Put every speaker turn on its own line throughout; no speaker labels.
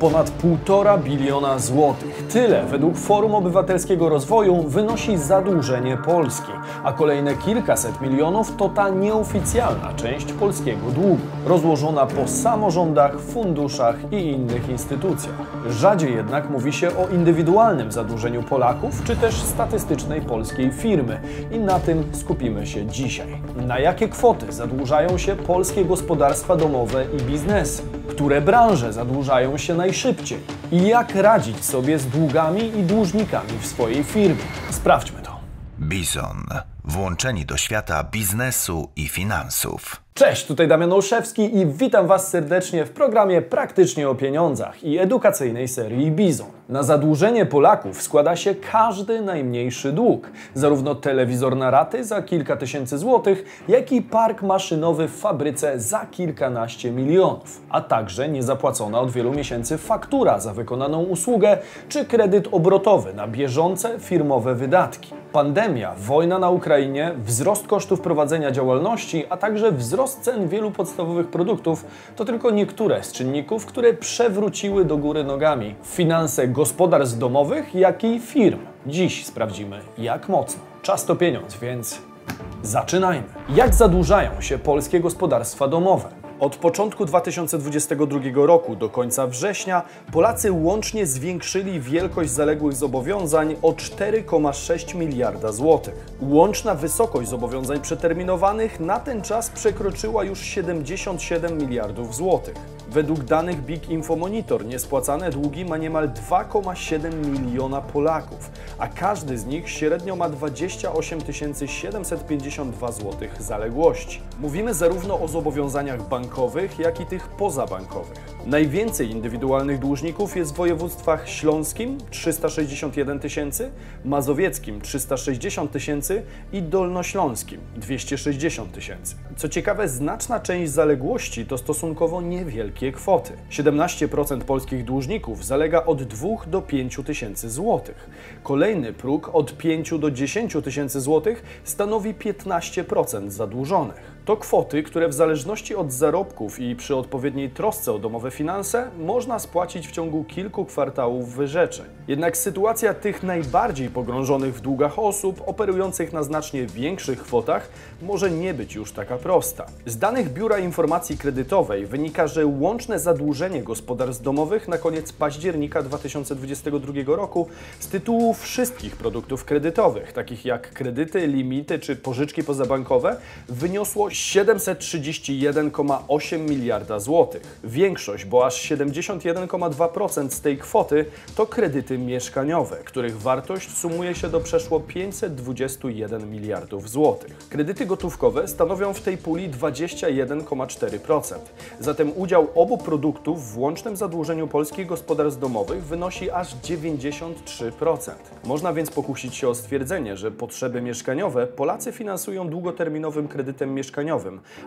Ponad 1,5 biliona złotych. Tyle według Forum Obywatelskiego Rozwoju wynosi zadłużenie Polski, a kolejne kilkaset milionów to ta nieoficjalna część polskiego długu, rozłożona po samorządach, funduszach i innych instytucjach. Rzadziej jednak mówi się o indywidualnym zadłużeniu Polaków, czy też statystycznej polskiej firmy i na tym skupimy się dzisiaj. Na jakie kwoty zadłużają się polskie gospodarstwa domowe i biznesy? Które branże zadłużają się najszybciej? I jak radzić sobie z długami i dłużnikami w swojej firmie? Sprawdźmy to.
Bizon. Włączeni do świata biznesu i finansów.
Cześć, tutaj Damian Olszewski i witam Was serdecznie w programie Praktycznie o Pieniądzach i edukacyjnej serii Bizon. Na zadłużenie Polaków składa się każdy najmniejszy dług, zarówno telewizor na raty za kilka tysięcy złotych, jak i park maszynowy w fabryce za kilkanaście milionów, a także niezapłacona od wielu miesięcy faktura za wykonaną usługę czy kredyt obrotowy na bieżące firmowe wydatki. Pandemia, wojna na Ukrainie, wzrost kosztów prowadzenia działalności, a także wzrost cen wielu podstawowych produktów to tylko niektóre z czynników, które przewróciły do góry nogami finanse gospodarstw domowych, jak i firm. Dziś sprawdzimy, jak mocno. Czas to pieniądz, więc zaczynajmy. Jak zadłużają się polskie gospodarstwa domowe? Od początku 2022 roku do końca września Polacy łącznie zwiększyli wielkość zaległych zobowiązań o 4,6 miliarda złotych. Łączna wysokość zobowiązań przeterminowanych na ten czas przekroczyła już 77 miliardów złotych. Według danych Big Info Monitor niespłacane długi ma niemal 2,7 miliona Polaków, a każdy z nich średnio ma 28 752 zł zaległości. Mówimy zarówno o zobowiązaniach bankowych, jak i tych pozabankowych. Najwięcej indywidualnych dłużników jest w województwach śląskim 361 tysięcy, mazowieckim 360 tysięcy i dolnośląskim 260 tysięcy. Co ciekawe, znaczna część zaległości to stosunkowo niewielkie kwoty. 17% polskich dłużników zalega od 2 do 5 tysięcy złotych. Kolejny próg od 5 do 10 tysięcy złotych stanowi 15% zadłużonych. To kwoty, które w zależności od zarobków i przy odpowiedniej trosce o domowe finanse można spłacić w ciągu kilku kwartałów wyrzeczeń. Jednak sytuacja tych najbardziej pogrążonych w długach osób operujących na znacznie większych kwotach może nie być już taka prosta. Z danych Biura Informacji Kredytowej wynika, że łączne zadłużenie gospodarstw domowych na koniec października 2022 roku z tytułu wszystkich produktów kredytowych, takich jak kredyty, limity czy pożyczki pozabankowe, wyniosło 731,8 miliarda złotych. Większość, bo aż 71,2% z tej kwoty to kredyty mieszkaniowe, których wartość sumuje się do przeszło 521 miliardów złotych. Kredyty gotówkowe stanowią w tej puli 21,4%. Zatem udział obu produktów w łącznym zadłużeniu polskich gospodarstw domowych wynosi aż 93%. Można więc pokusić się o stwierdzenie, że potrzeby mieszkaniowe Polacy finansują długoterminowym kredytem mieszkaniowym,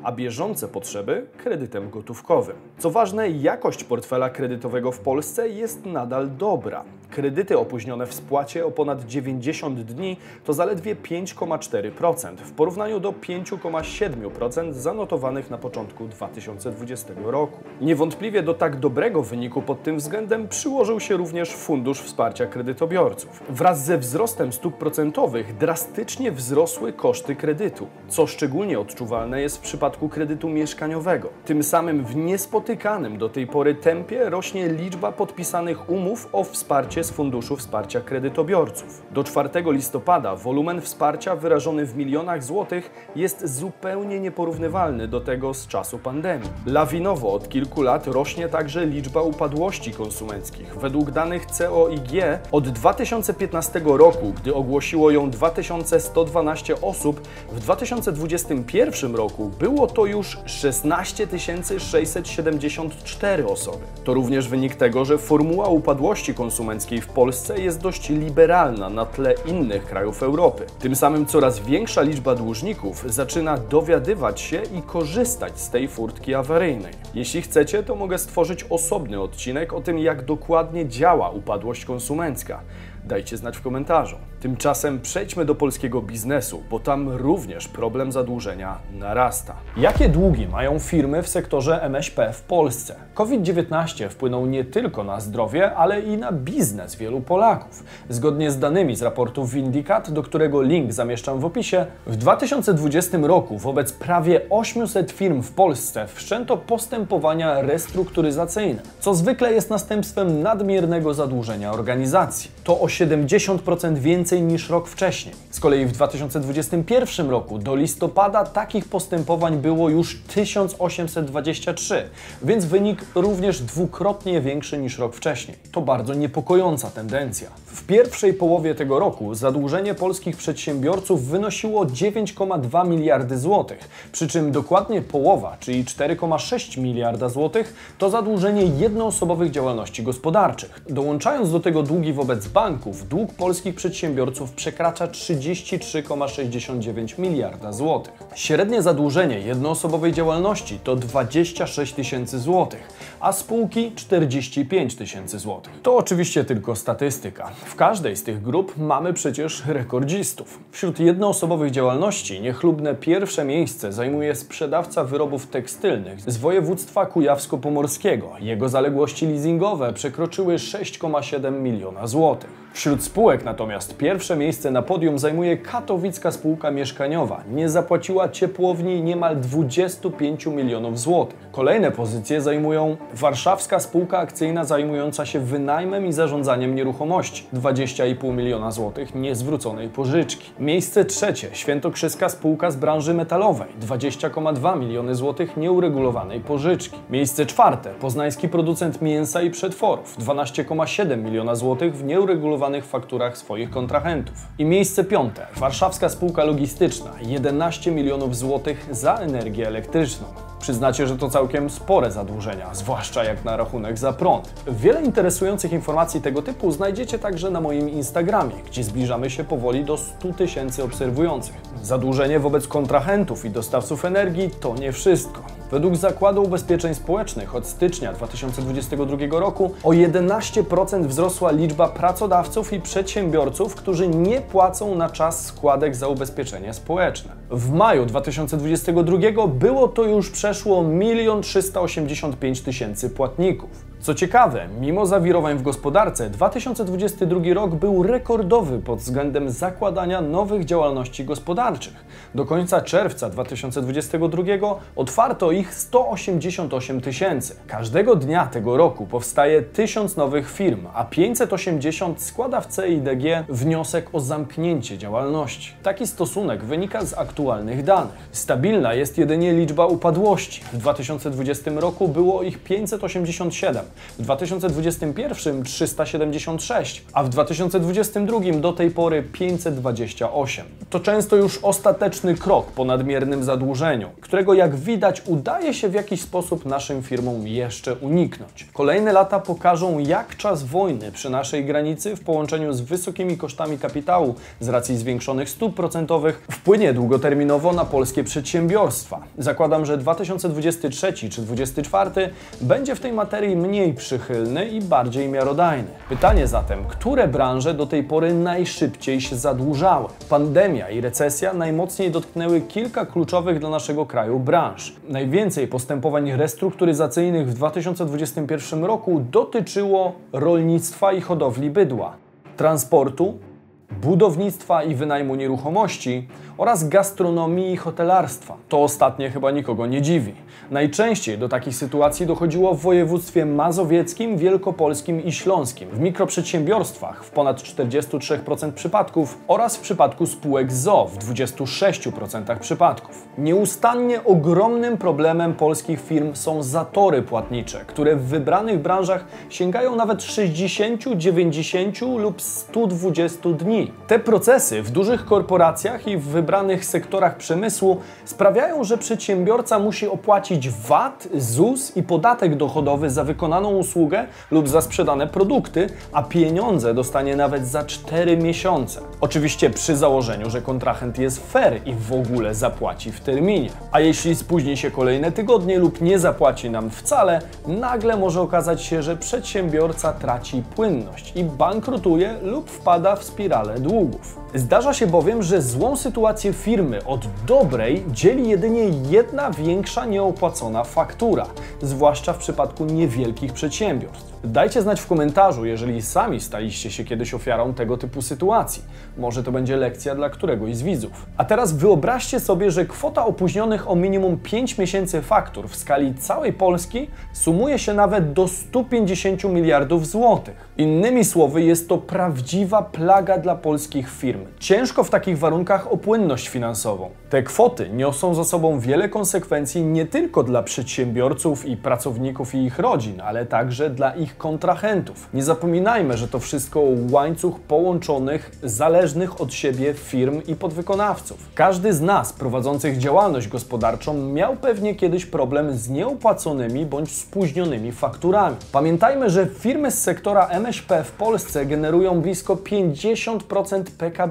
a bieżące potrzeby kredytem gotówkowym. Co ważne, jakość portfela kredytowego w Polsce jest nadal dobra. Kredyty opóźnione w spłacie o ponad 90 dni to zaledwie 5,4% w porównaniu do 5,7% zanotowanych na początku 2020 roku. Niewątpliwie do tak dobrego wyniku pod tym względem przyłożył się również Fundusz Wsparcia Kredytobiorców. Wraz ze wzrostem stóp procentowych drastycznie wzrosły koszty kredytu, co szczególnie odczuwalne jest w przypadku kredytu mieszkaniowego. Tym samym w niespotykanym do tej pory tempie rośnie liczba podpisanych umów o wsparcie z Funduszu Wsparcia Kredytobiorców. Do 4 listopada wolumen wsparcia wyrażony w milionach złotych jest zupełnie nieporównywalny do tego z czasu pandemii. Lawinowo od kilku lat rośnie także liczba upadłości konsumenckich. Według danych COIG od 2015 roku, gdy ogłosiło ją 2112 osób, w 2021 roku było to już 16 674 osoby. To również wynik tego, że formuła upadłości konsumenckiej w Polsce jest dość liberalna na tle innych krajów Europy. Tym samym coraz większa liczba dłużników zaczyna dowiadywać się i korzystać z tej furtki awaryjnej. Jeśli chcecie, to mogę stworzyć osobny odcinek o tym, jak dokładnie działa upadłość konsumencka. Dajcie znać w komentarzu. Tymczasem przejdźmy do polskiego biznesu, bo tam również problem zadłużenia narasta. Jakie długi mają firmy w sektorze MŚP w Polsce? COVID-19 wpłynął nie tylko na zdrowie, ale i na biznes wielu Polaków. Zgodnie z danymi z raportu Windicat, do którego link zamieszczam w opisie, w 2020 roku wobec prawie 800 firm w Polsce wszczęto postępowania restrukturyzacyjne, co zwykle jest następstwem nadmiernego zadłużenia organizacji. To o 70% więcej niż rok wcześniej. Z kolei w 2021 roku do listopada takich postępowań było już 1823, więc wynik również dwukrotnie większy niż rok wcześniej. To bardzo niepokojąca tendencja. W pierwszej połowie tego roku zadłużenie polskich przedsiębiorców wynosiło 9,2 miliardy złotych, przy czym dokładnie połowa, czyli 4,6 miliarda złotych, to zadłużenie jednoosobowych działalności gospodarczych. Dołączając do tego długi wobec banków, dług polskich przedsiębiorców przekracza 33,69 miliarda złotych. Średnie zadłużenie jednoosobowej działalności to 26 tysięcy złotych, a spółki 45 tysięcy złotych. To oczywiście tylko statystyka. W każdej z tych grup mamy przecież rekordzistów. Wśród jednoosobowych działalności niechlubne pierwsze miejsce zajmuje sprzedawca wyrobów tekstylnych z województwa kujawsko-pomorskiego. Jego zaległości leasingowe przekroczyły 6,7 miliona złotych. Wśród spółek natomiast pierwsze miejsce na podium zajmuje katowicka spółka mieszkaniowa. Nie zapłaciła ciepłowni niemal 25 milionów złotych. Kolejne pozycje zajmują warszawska spółka akcyjna zajmująca się wynajmem i zarządzaniem nieruchomości 20,5 miliona złotych niezwróconej pożyczki. Miejsce trzecie świętokrzyska spółka z branży metalowej 20,2 miliony złotych nieuregulowanej pożyczki. Miejsce czwarte poznański producent mięsa i przetworów 12,7 miliona złotych w nieuregulowanej fakturach swoich kontrahentów. I miejsce piąte. Warszawska spółka logistyczna 11 milionów złotych za energię elektryczną. Przyznacie, że to całkiem spore zadłużenia, zwłaszcza jak na rachunek za prąd. Wiele interesujących informacji tego typu znajdziecie także na moim Instagramie, gdzie zbliżamy się powoli do 100 tysięcy obserwujących. Zadłużenie wobec kontrahentów i dostawców energii to nie wszystko. Według Zakładu Ubezpieczeń Społecznych od stycznia 2022 roku o 11% wzrosła liczba pracodawców i przedsiębiorców, którzy nie płacą na czas składek za ubezpieczenie społeczne. W maju 2022 było to już przeszło 1 385 tysięcy płatników. Co ciekawe, mimo zawirowań w gospodarce, 2022 rok był rekordowy pod względem zakładania nowych działalności gospodarczych. Do końca czerwca 2022 otwarto ich 188 tysięcy. Każdego dnia tego roku powstaje 1000 nowych firm, a 580 składa w CIDG wniosek o zamknięcie działalności. Taki stosunek wynika z aktualnych danych. Stabilna jest jedynie liczba upadłości. W 2020 roku było ich 587, w 2021 376, a w 2022 do tej pory 528. To często już ostateczny krok po nadmiernym zadłużeniu, którego jak widać udaje się w jakiś sposób naszym firmom jeszcze uniknąć. Kolejne lata pokażą, jak czas wojny przy naszej granicy w połączeniu z wysokimi kosztami kapitału z racji zwiększonych stóp procentowych wpłynie długoterminowo na polskie przedsiębiorstwa. Zakładam, że 2023 czy 2024 będzie w tej materii mniej przychylny i bardziej miarodajny. Pytanie zatem, które branże do tej pory najszybciej się zadłużały? Pandemia i recesja najmocniej dotknęły kilka kluczowych dla naszego kraju branż. Najwięcej postępowań restrukturyzacyjnych w 2021 roku dotyczyło rolnictwa i hodowli bydła, transportu, budownictwa i wynajmu nieruchomości oraz gastronomii i hotelarstwa. To ostatnie chyba nikogo nie dziwi. Najczęściej do takich sytuacji dochodziło w województwie mazowieckim, wielkopolskim i śląskim, w mikroprzedsiębiorstwach w ponad 43% przypadków oraz w przypadku spółek ZO w 26% przypadków. Nieustannie ogromnym problemem polskich firm są zatory płatnicze, które w wybranych branżach sięgają nawet 60, 90 lub 120 dni. Te procesy w dużych korporacjach i w wybranych sektorach przemysłu sprawiają, że przedsiębiorca musi opłacić VAT, ZUS i podatek dochodowy za wykonaną usługę lub za sprzedane produkty, a pieniądze dostanie nawet za 4 miesiące. Oczywiście przy założeniu, że kontrahent jest fair i w ogóle zapłaci w terminie. A jeśli spóźni się kolejne tygodnie lub nie zapłaci nam wcale, nagle może okazać się, że przedsiębiorca traci płynność i bankrutuje lub wpada w spiralę né, do Hugo. Zdarza się bowiem, że złą sytuację firmy od dobrej dzieli jedynie jedna większa nieopłacona faktura, zwłaszcza w przypadku niewielkich przedsiębiorstw. Dajcie znać w komentarzu, jeżeli sami staliście się kiedyś ofiarą tego typu sytuacji. Może to będzie lekcja dla któregoś z widzów. A teraz wyobraźcie sobie, że kwota opóźnionych o minimum 5 miesięcy faktur w skali całej Polski sumuje się nawet do 150 miliardów złotych. Innymi słowy, jest to prawdziwa plaga dla polskich firm. Ciężko w takich warunkach o płynność finansową. Te kwoty niosą za sobą wiele konsekwencji nie tylko dla przedsiębiorców i pracowników i ich rodzin, ale także dla ich kontrahentów. Nie zapominajmy, że to wszystko łańcuch połączonych, zależnych od siebie firm i podwykonawców. Każdy z nas prowadzących działalność gospodarczą miał pewnie kiedyś problem z nieopłaconymi bądź spóźnionymi fakturami. Pamiętajmy, że firmy z sektora MŚP w Polsce generują blisko 50% PKB.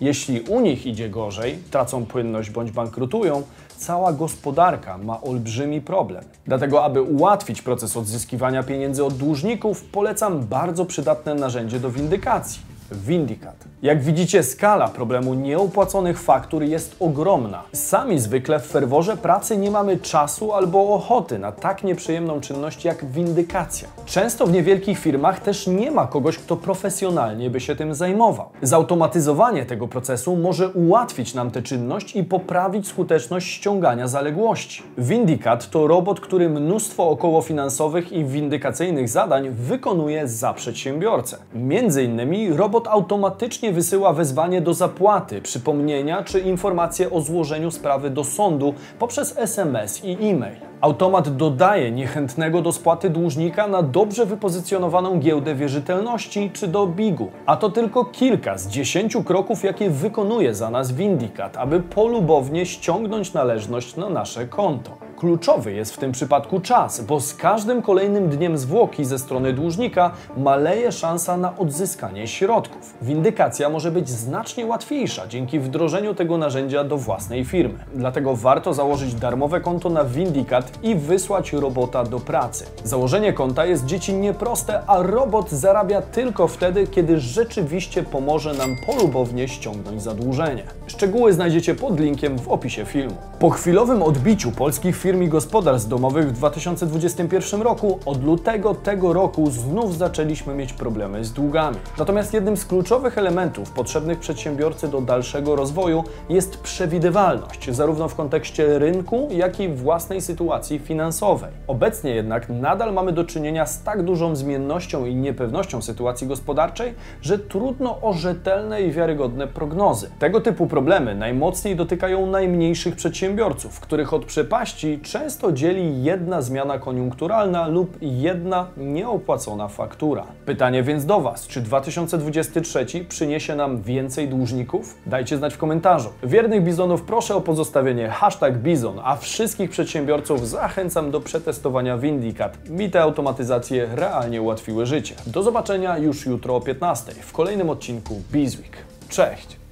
Jeśli u nich idzie gorzej, tracą płynność bądź bankrutują, cała gospodarka ma olbrzymi problem. Dlatego, aby ułatwić proces odzyskiwania pieniędzy od dłużników, polecam bardzo przydatne narzędzie do windykacji. Windicat. Jak widzicie, skala problemu nieopłaconych faktur jest ogromna. Sami zwykle w ferworze pracy nie mamy czasu albo ochoty na tak nieprzyjemną czynność jak windykacja. Często w niewielkich firmach też nie ma kogoś, kto profesjonalnie by się tym zajmował. Zautomatyzowanie tego procesu może ułatwić nam tę czynność i poprawić skuteczność ściągania zaległości. Windicat to robot, który mnóstwo okołofinansowych i windykacyjnych zadań wykonuje za przedsiębiorcę. Między innymi robot automatycznie wysyła wezwanie do zapłaty, przypomnienia czy informacje o złożeniu sprawy do sądu poprzez SMS i e-mail. Automat dodaje niechętnego do spłaty dłużnika na dobrze wypozycjonowaną giełdę wierzytelności czy do bigu. A to tylko kilka z dziesięciu kroków, jakie wykonuje za nas Windicat, aby polubownie ściągnąć należność na nasze konto. Kluczowy jest w tym przypadku czas, bo z każdym kolejnym dniem zwłoki ze strony dłużnika maleje szansa na odzyskanie środków. Windykacja może być znacznie łatwiejsza dzięki wdrożeniu tego narzędzia do własnej firmy. Dlatego warto założyć darmowe konto na Windicat i wysłać robota do pracy. Założenie konta jest dziecinnie proste, a robot zarabia tylko wtedy, kiedy rzeczywiście pomoże nam polubownie ściągnąć zadłużenie. Szczegóły znajdziecie pod linkiem w opisie filmu. Po chwilowym odbiciu polskich firm i gospodarstw domowych w 2021 roku, od lutego tego roku znów zaczęliśmy mieć problemy z długami. Natomiast jednym z kluczowych elementów potrzebnych przedsiębiorcy do dalszego rozwoju jest przewidywalność, zarówno w kontekście rynku, jak i własnej sytuacji finansowej. Obecnie jednak nadal mamy do czynienia z tak dużą zmiennością i niepewnością sytuacji gospodarczej, że trudno o rzetelne i wiarygodne prognozy. Tego typu problemy najmocniej dotykają najmniejszych przedsiębiorców, których od przepaści często dzieli jedna zmiana koniunkturalna lub jedna nieopłacona faktura. Pytanie więc do Was, czy 2023 przyniesie nam więcej dłużników? Dajcie znać w komentarzu. Wiernych bizonów proszę o pozostawienie hashtag bizon, a wszystkich przedsiębiorców zachęcam do przetestowania Windicat. Mi te automatyzacje realnie ułatwiły życie. Do zobaczenia już jutro o 15 w kolejnym odcinku Bizweek. Cześć!